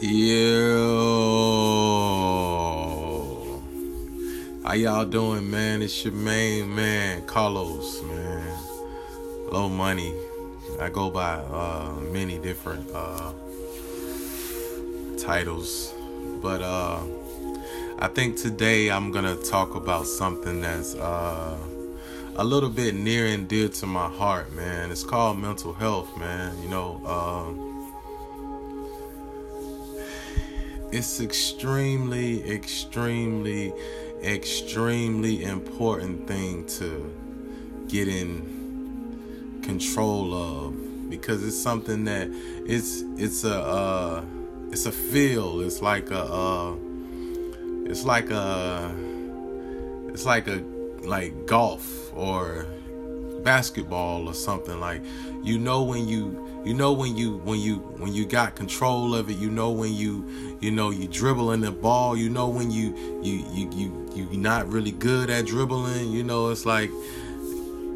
Yo, how y'all doing, man? It's your main man, Carlos, man. Low money. I go by uh, many different uh, titles, but uh, I think today I'm gonna talk about something that's uh, a little bit near and dear to my heart, man. It's called mental health, man. You know. Uh, it's extremely, extremely, extremely important thing to get in control of because it's something that it's it's a uh, it's a feel. It's like a uh, it's like a it's like a like golf or basketball or something like you know when you you know when you when you when you got control of it you know when you you know you dribbling the ball you know when you you you you you not really good at dribbling you know it's like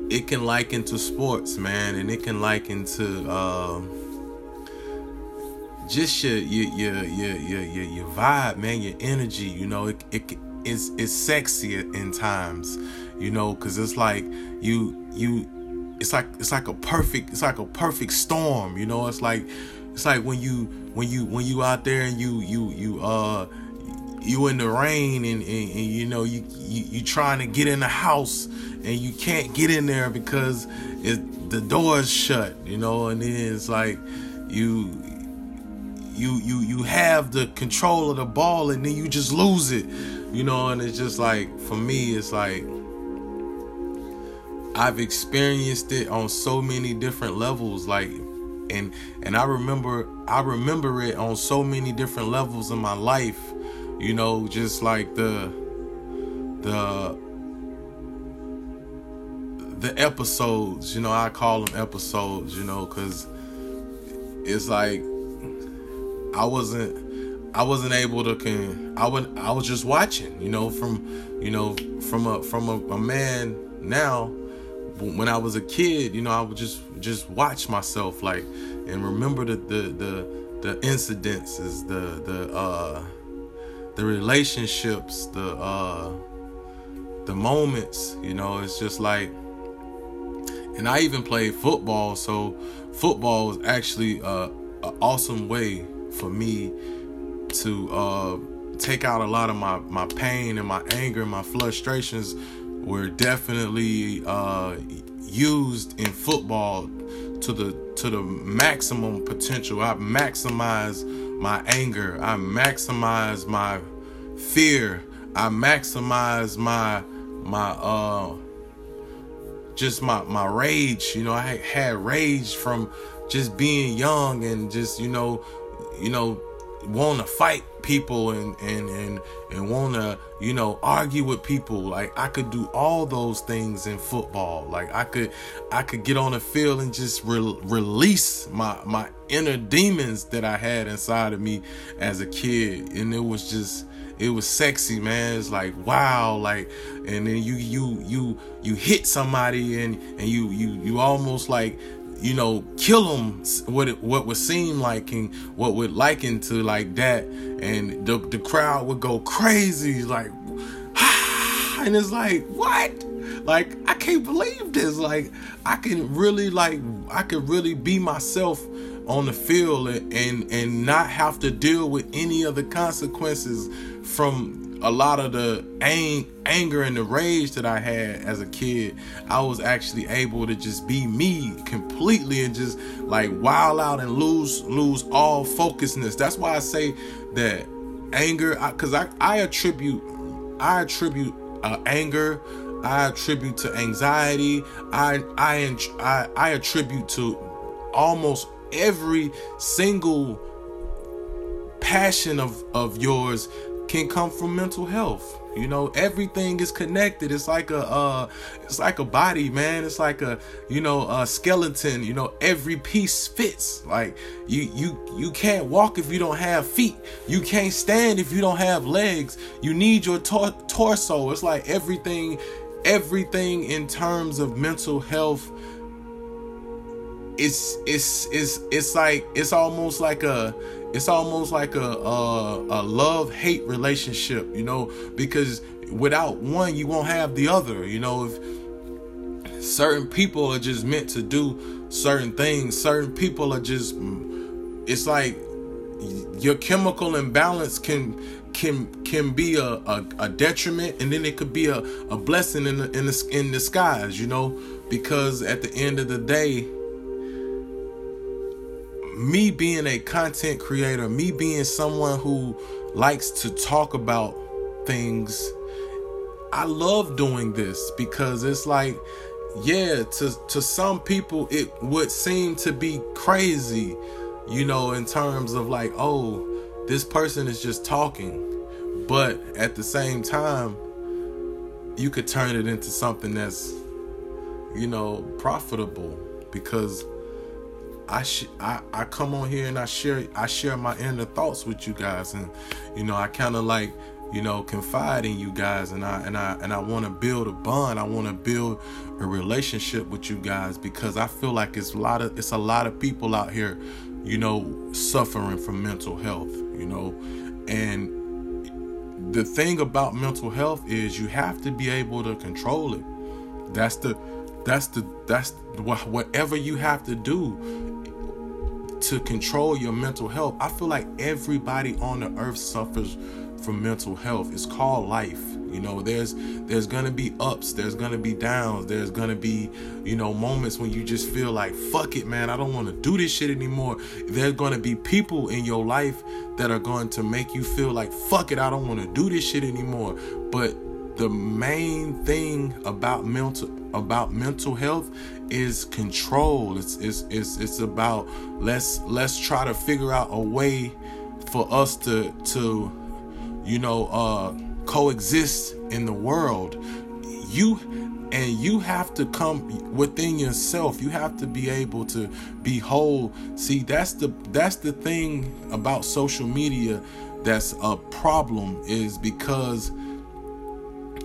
it can liken to sports man and it can liken to uh, just your your your your your your, vibe man your energy you know it, it it's it's sexy in times you know because it's like you you it's like it's like a perfect it's like a perfect storm you know? It's like it's like when you when you when you out there and you you you uh you in the rain and, and, and you know you, you you trying to get in the house and you can't get in there because it the door's shut you know? And then it's like you you you you have the control of the ball and then you just lose it you know? And it's just like for me it's like I've experienced it on so many different levels like and and I remember I remember it on so many different levels in my life you know just like the the the episodes you know I call them episodes you know cuz it's like I wasn't I wasn't able to can I would I was just watching you know from you know from a from a, a man now when I was a kid, you know, I would just just watch myself like and remember the the the, the incidences, the the uh the relationships, the uh the moments, you know, it's just like and I even played football, so football was actually uh, an awesome way for me to uh take out a lot of my my pain and my anger and my frustrations were definitely uh, used in football to the to the maximum potential. I maximize my anger. I maximize my fear. I maximize my my uh just my my rage. You know, I had rage from just being young and just you know you know want to fight people and and and and want to you know argue with people. Like i could do all those things in football. Like i could i could get on the field and just re- release my my inner demons that i had inside of me as a kid. And it was just it was sexy man. It's like wow like and then you you you you hit somebody and and you you you almost like you know, kill them what it, what would seem like and what would liken to like that, and the the crowd would go crazy, like, and it's like what? Like I can't believe this. Like I can really like I can really be myself on the field and and, and not have to deal with any of the consequences from a lot of the ang- anger and the rage that I had as a kid, I was actually able to just be me completely and just like wild out and lose lose all focusness. That's why I say that anger, because I, I, I attribute I attribute uh, anger, I attribute to anxiety, I I I, I attribute to almost every single passion of of yours can come from mental health. You know, everything is connected. It's like a uh it's like a body, man. It's like a, you know, a skeleton, you know, every piece fits. Like you you you can't walk if you don't have feet. You can't stand if you don't have legs. You need your tor- torso. It's like everything everything in terms of mental health it's it's it's it's like it's almost like a it's almost like a a, a love hate relationship, you know, because without one you won't have the other, you know. If certain people are just meant to do certain things, certain people are just it's like your chemical imbalance can can can be a, a, a, detriment and then it could be a, a blessing in the, in the, in disguise you know because at the end of the day me being a content creator me being someone who likes to talk about things i love doing this because it's like yeah to to some people it would seem to be crazy you know, in terms of like, oh, this person is just talking. But at the same time, you could turn it into something that's, you know, profitable because I, sh- I I come on here and I share I share my inner thoughts with you guys and you know I kind of like you know, confide in you guys and I and I and I want to build a bond. I want to build a relationship with you guys because I feel like it's a lot of it's a lot of people out here, you know, suffering from mental health, you know. And the thing about mental health is you have to be able to control it. That's the that's the that's whatever you have to do to control your mental health. I feel like everybody on the earth suffers from mental health. It's called life. You know, there's there's gonna be ups, there's gonna be downs, there's gonna be, you know, moments when you just feel like, fuck it, man, I don't wanna do this shit anymore. There's gonna be people in your life that are going to make you feel like, fuck it, I don't wanna do this shit anymore. But the main thing about mental about mental health is control. It's it's it's it's about let's let's try to figure out a way for us to to you know, uh, coexist in the world. You and you have to come within yourself. You have to be able to be whole. See, that's the that's the thing about social media that's a problem is because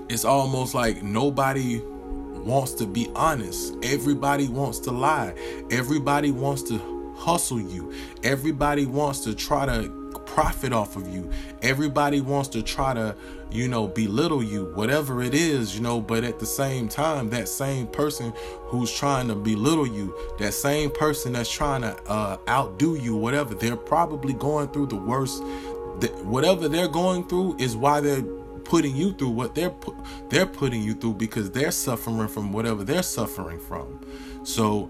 it's almost like nobody wants to be honest. Everybody wants to lie. Everybody wants to hustle you. Everybody wants to try to profit off of you. Everybody wants to try to, you know, belittle you, whatever it is, you know, but at the same time, that same person who's trying to belittle you, that same person that's trying to uh, outdo you, whatever, they're probably going through the worst. Whatever they're going through is why they're putting you through what they're pu- they're putting you through because they're suffering from whatever they're suffering from. So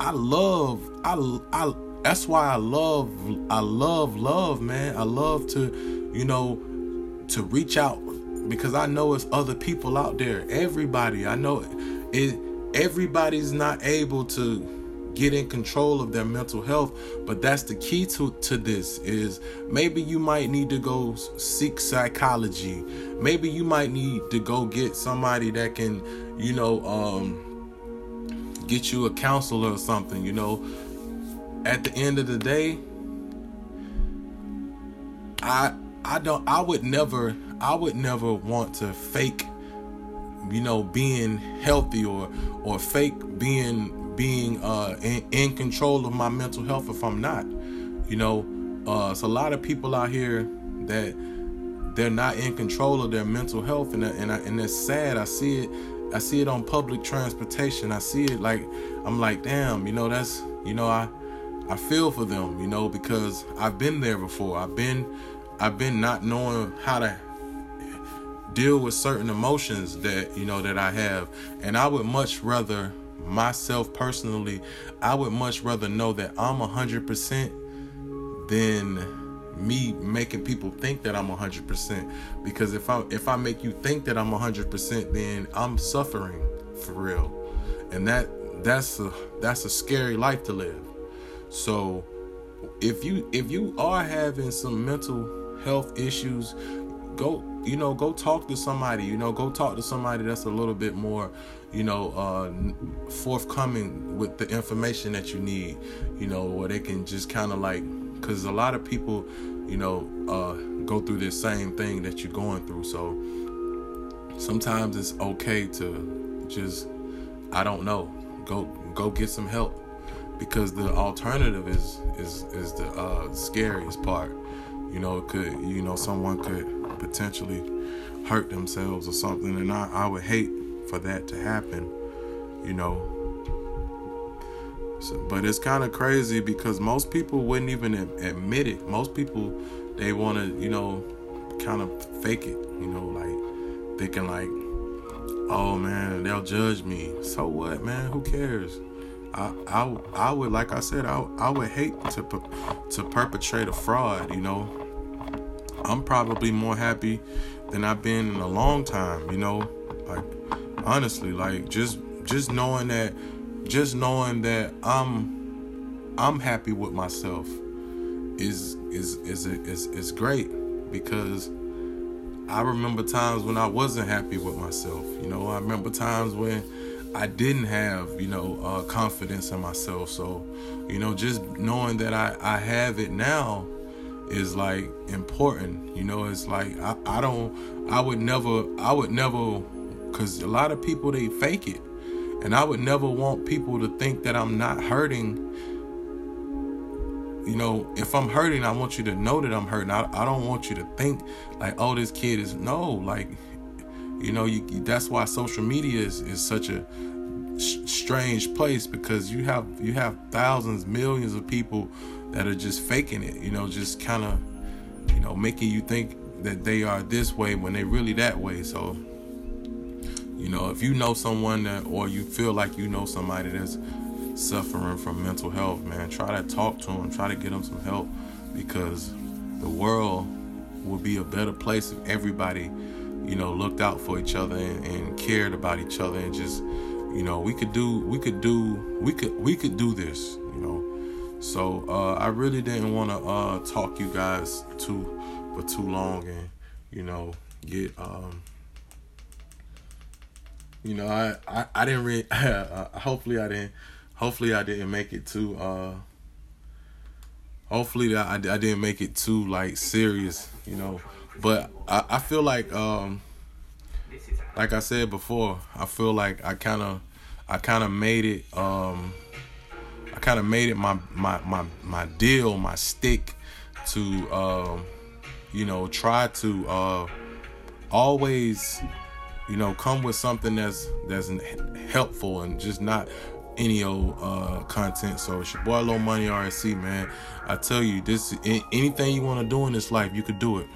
I love I I that's why I love I love love, man. I love to, you know, to reach out because I know it's other people out there. Everybody, I know it everybody's not able to get in control of their mental health but that's the key to to this is maybe you might need to go seek psychology. Maybe you might need to go get somebody that can you know um get you a counselor or something you know. At the end of the day, I I don't I would never I would never want to fake you know being healthy or or fake being being uh in, in control of my mental health if I'm not. You know, uh it's a lot of people out here that they're not in control of their mental health and and I, and it's sad. I see it I see it on public transportation. I see it like I'm like, damn, you know, that's you know, I I feel for them, you know, because I've been there before. I've been I've been not knowing how to deal with certain emotions that, you know, that I have. And I would much rather myself personally, I would much rather know that I'm 100% than me making people think that I'm 100% because if I if I make you think that I'm 100% then I'm suffering for real. And that that's a that's a scary life to live. So if you if you are having some mental health issues, go you know go talk to somebody. You know go talk to somebody that's a little bit more you know uh, forthcoming with the information that you need. You know where they can just kind of like because a lot of people you know uh, go through this same thing that you're going through. So sometimes it's okay to just I don't know go go get some help because the alternative is is is the uh, scariest part. You know, it could you know someone could potentially hurt themselves or something, and I, I would hate for that to happen. You know. So, but it's kind of crazy because most people wouldn't even admit it. Most people they want to you know kind of fake it. You know, like thinking like, oh man, they'll judge me. So what, man? Who cares? I, I, I would like I said I, I would hate to to perpetrate a fraud you know I'm probably more happy than I've been in a long time you know like honestly like just just knowing that just knowing that I'm I'm happy with myself is is is is is great because I remember times when I wasn't happy with myself you know I remember times when I didn't have, you know, uh, confidence in myself. So, you know, just knowing that I, I have it now is like important. You know, it's like I, I don't, I would never, I would never, because a lot of people, they fake it. And I would never want people to think that I'm not hurting. You know, if I'm hurting, I want you to know that I'm hurting. I, I don't want you to think like, oh, this kid is, no, like, you know, you, that's why social media is, is such a strange place because you have you have thousands, millions of people that are just faking it. You know, just kind of, you know, making you think that they are this way when they really that way. So, you know, if you know someone that, or you feel like you know somebody that's suffering from mental health, man, try to talk to them, try to get them some help because the world will be a better place if everybody you know, looked out for each other and, and cared about each other and just, you know, we could do, we could do, we could, we could do this. So uh, I really didn't want to uh, talk you guys too for too long and, you know, get, um, you know, I, I, I didn't really, hopefully I didn't, hopefully I didn't make it too, uh, hopefully I, I didn't make it too like serious, you know. But I, I feel like um like I said before, I feel like I kind of I kind of made it um I kind of made it my my my my deal, my stick to um you know try to uh always you know come with something that's that's helpful and just not any old uh, content. So it's your boy Low Money RSC, man. I tell you, this anything you want to do in this life, you could do it.